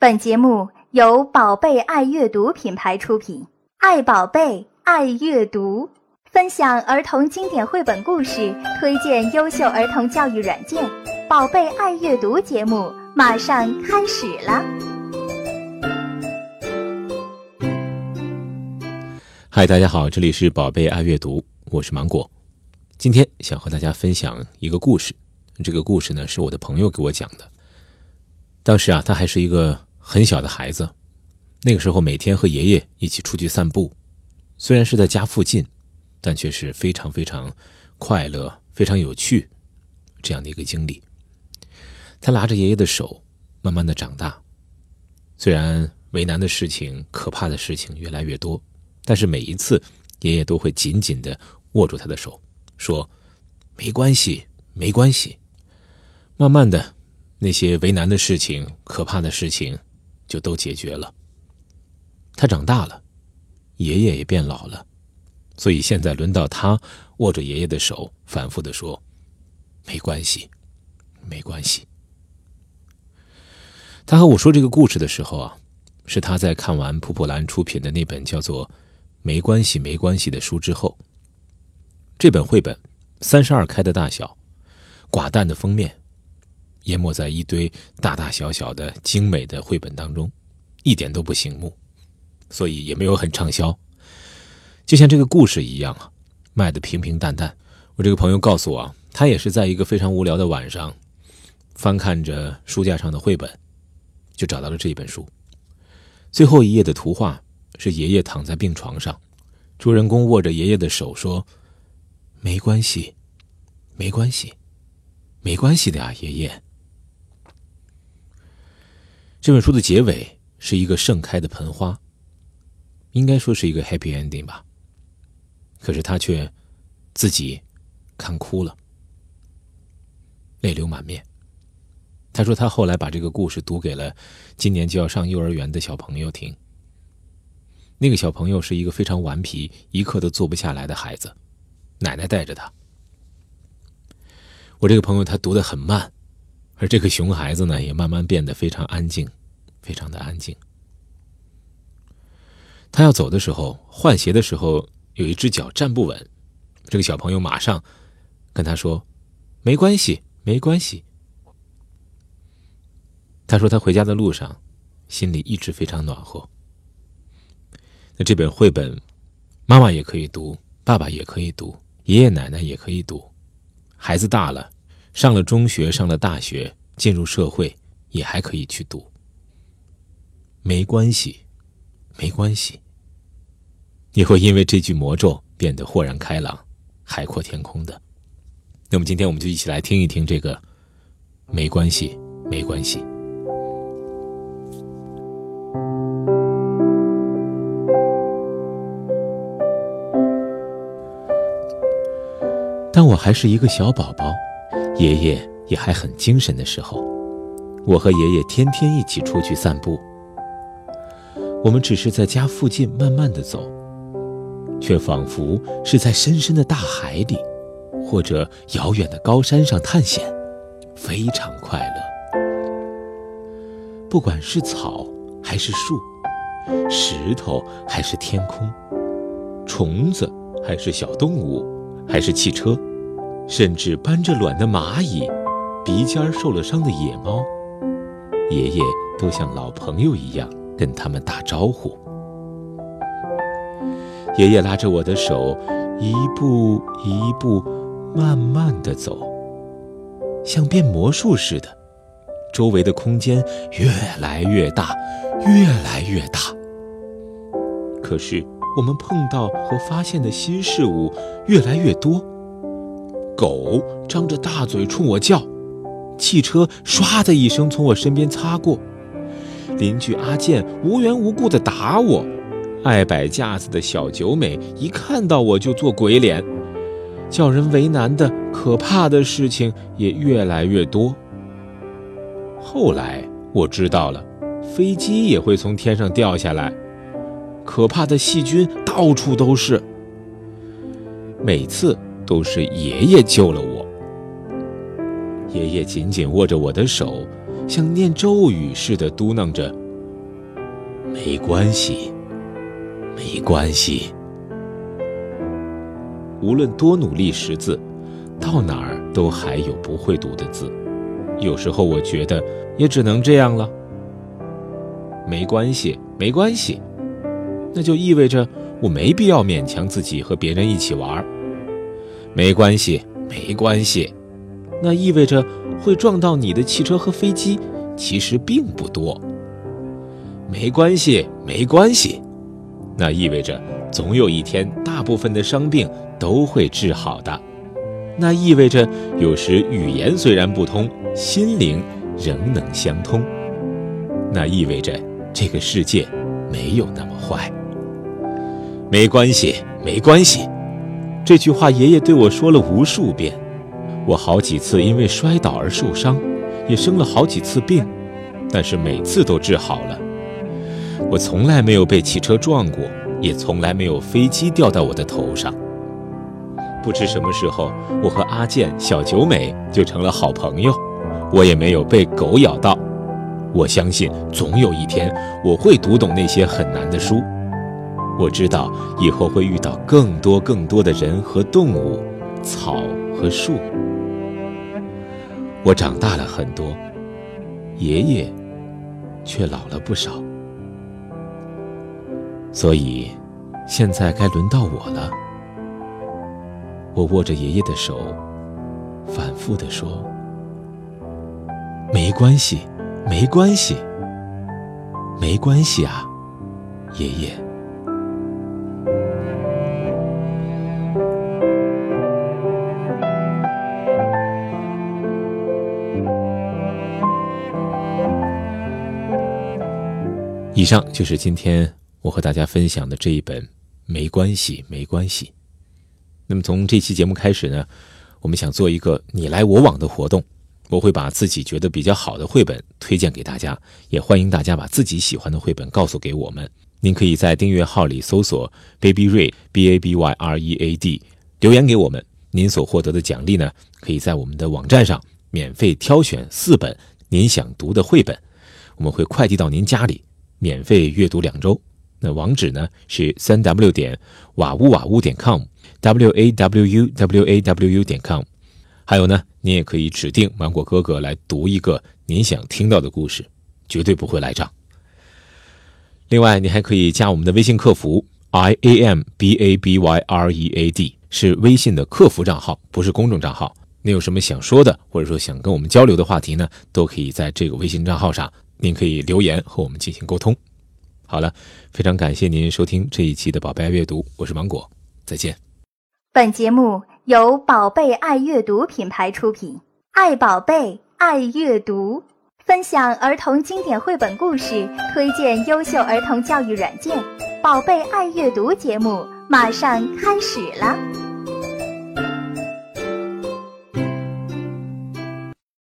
本节目由宝贝爱阅读品牌出品，爱宝贝，爱阅读，分享儿童经典绘本故事，推荐优秀儿童教育软件。宝贝爱阅读节目马上开始了。嗨，大家好，这里是宝贝爱阅读，我是芒果。今天想和大家分享一个故事，这个故事呢是我的朋友给我讲的。当时啊，他还是一个。很小的孩子，那个时候每天和爷爷一起出去散步，虽然是在家附近，但却是非常非常快乐、非常有趣这样的一个经历。他拉着爷爷的手，慢慢的长大。虽然为难的事情、可怕的事情越来越多，但是每一次爷爷都会紧紧的握住他的手，说：“没关系，没关系。”慢慢的，那些为难的事情、可怕的事情。就都解决了。他长大了，爷爷也变老了，所以现在轮到他握着爷爷的手，反复的说：“没关系，没关系。”他和我说这个故事的时候啊，是他在看完蒲蒲兰出品的那本叫做《没关系，没关系》的书之后。这本绘本三十二开的大小，寡淡的封面。淹没在一堆大大小小的精美的绘本当中，一点都不醒目，所以也没有很畅销。就像这个故事一样啊，卖的平平淡淡。我这个朋友告诉我，他也是在一个非常无聊的晚上，翻看着书架上的绘本，就找到了这一本书。最后一页的图画是爷爷躺在病床上，主人公握着爷爷的手说：“没关系，没关系，没关系的呀，爷爷。”这本书的结尾是一个盛开的盆花，应该说是一个 happy ending 吧。可是他却自己看哭了，泪流满面。他说他后来把这个故事读给了今年就要上幼儿园的小朋友听。那个小朋友是一个非常顽皮、一刻都坐不下来的孩子，奶奶带着他。我这个朋友他读的很慢。而这个熊孩子呢，也慢慢变得非常安静，非常的安静。他要走的时候，换鞋的时候，有一只脚站不稳，这个小朋友马上跟他说：“没关系，没关系。”他说他回家的路上，心里一直非常暖和。那这本绘本，妈妈也可以读，爸爸也可以读，爷爷奶奶也可以读，孩子大了。上了中学，上了大学，进入社会，也还可以去读。没关系，没关系。你会因为这句魔咒变得豁然开朗、海阔天空的。那么，今天我们就一起来听一听这个“没关系，没关系”。但我还是一个小宝宝。爷爷也还很精神的时候，我和爷爷天天一起出去散步。我们只是在家附近慢慢的走，却仿佛是在深深的大海里，或者遥远的高山上探险，非常快乐。不管是草还是树，石头还是天空，虫子还是小动物，还是汽车。甚至搬着卵的蚂蚁，鼻尖受了伤的野猫，爷爷都像老朋友一样跟他们打招呼。爷爷拉着我的手，一步一步慢慢的走，像变魔术似的，周围的空间越来越大，越来越大。可是我们碰到和发现的新事物越来越多。狗张着大嘴冲我叫，汽车唰的一声从我身边擦过，邻居阿健无缘无故的打我，爱摆架子的小九美一看到我就做鬼脸，叫人为难的可怕的事情也越来越多。后来我知道了，飞机也会从天上掉下来，可怕的细菌到处都是，每次。都是爷爷救了我。爷爷紧紧握着我的手，像念咒语似的嘟囔着：“没关系，没关系。无论多努力识字，到哪儿都还有不会读的字。有时候我觉得也只能这样了。没关系，没关系，那就意味着我没必要勉强自己和别人一起玩。没关系，没关系，那意味着会撞到你的汽车和飞机其实并不多。没关系，没关系，那意味着总有一天大部分的伤病。都会治好的，那意味着有时语言虽然不通，心灵仍能相通。那意味着这个世界没有那么坏。没关系，没关系，这句话爷爷对我说了无数遍。我好几次因为摔倒而受伤，也生了好几次病，但是每次都治好了。我从来没有被汽车撞过，也从来没有飞机掉到我的头上。不知什么时候，我和阿健、小九美就成了好朋友。我也没有被狗咬到。我相信，总有一天我会读懂那些很难的书。我知道以后会遇到更多更多的人和动物、草和树。我长大了很多，爷爷却老了不少。所以，现在该轮到我了。我握着爷爷的手，反复地说：“没关系，没关系，没关系啊，爷爷。”以上就是今天我和大家分享的这一本《没关系，没关系》。那么从这期节目开始呢，我们想做一个你来我往的活动，我会把自己觉得比较好的绘本推荐给大家，也欢迎大家把自己喜欢的绘本告诉给我们。您可以在订阅号里搜索 “baby read b a b y r e a d” 留言给我们，您所获得的奖励呢，可以在我们的网站上免费挑选四本您想读的绘本，我们会快递到您家里，免费阅读两周。那网址呢是三 w 点瓦屋瓦屋点 com。w a w u w a w u 点 com，还有呢，您也可以指定芒果哥哥来读一个您想听到的故事，绝对不会赖账。另外，你还可以加我们的微信客服 i a m b a b y r e a d，是微信的客服账号，不是公众账号。你有什么想说的，或者说想跟我们交流的话题呢，都可以在这个微信账号上，您可以留言和我们进行沟通。好了，非常感谢您收听这一期的宝贝爱阅读，我是芒果，再见。本节目由宝贝爱阅读品牌出品，爱宝贝，爱阅读，分享儿童经典绘本故事，推荐优秀儿童教育软件。宝贝爱阅读节目马上开始了。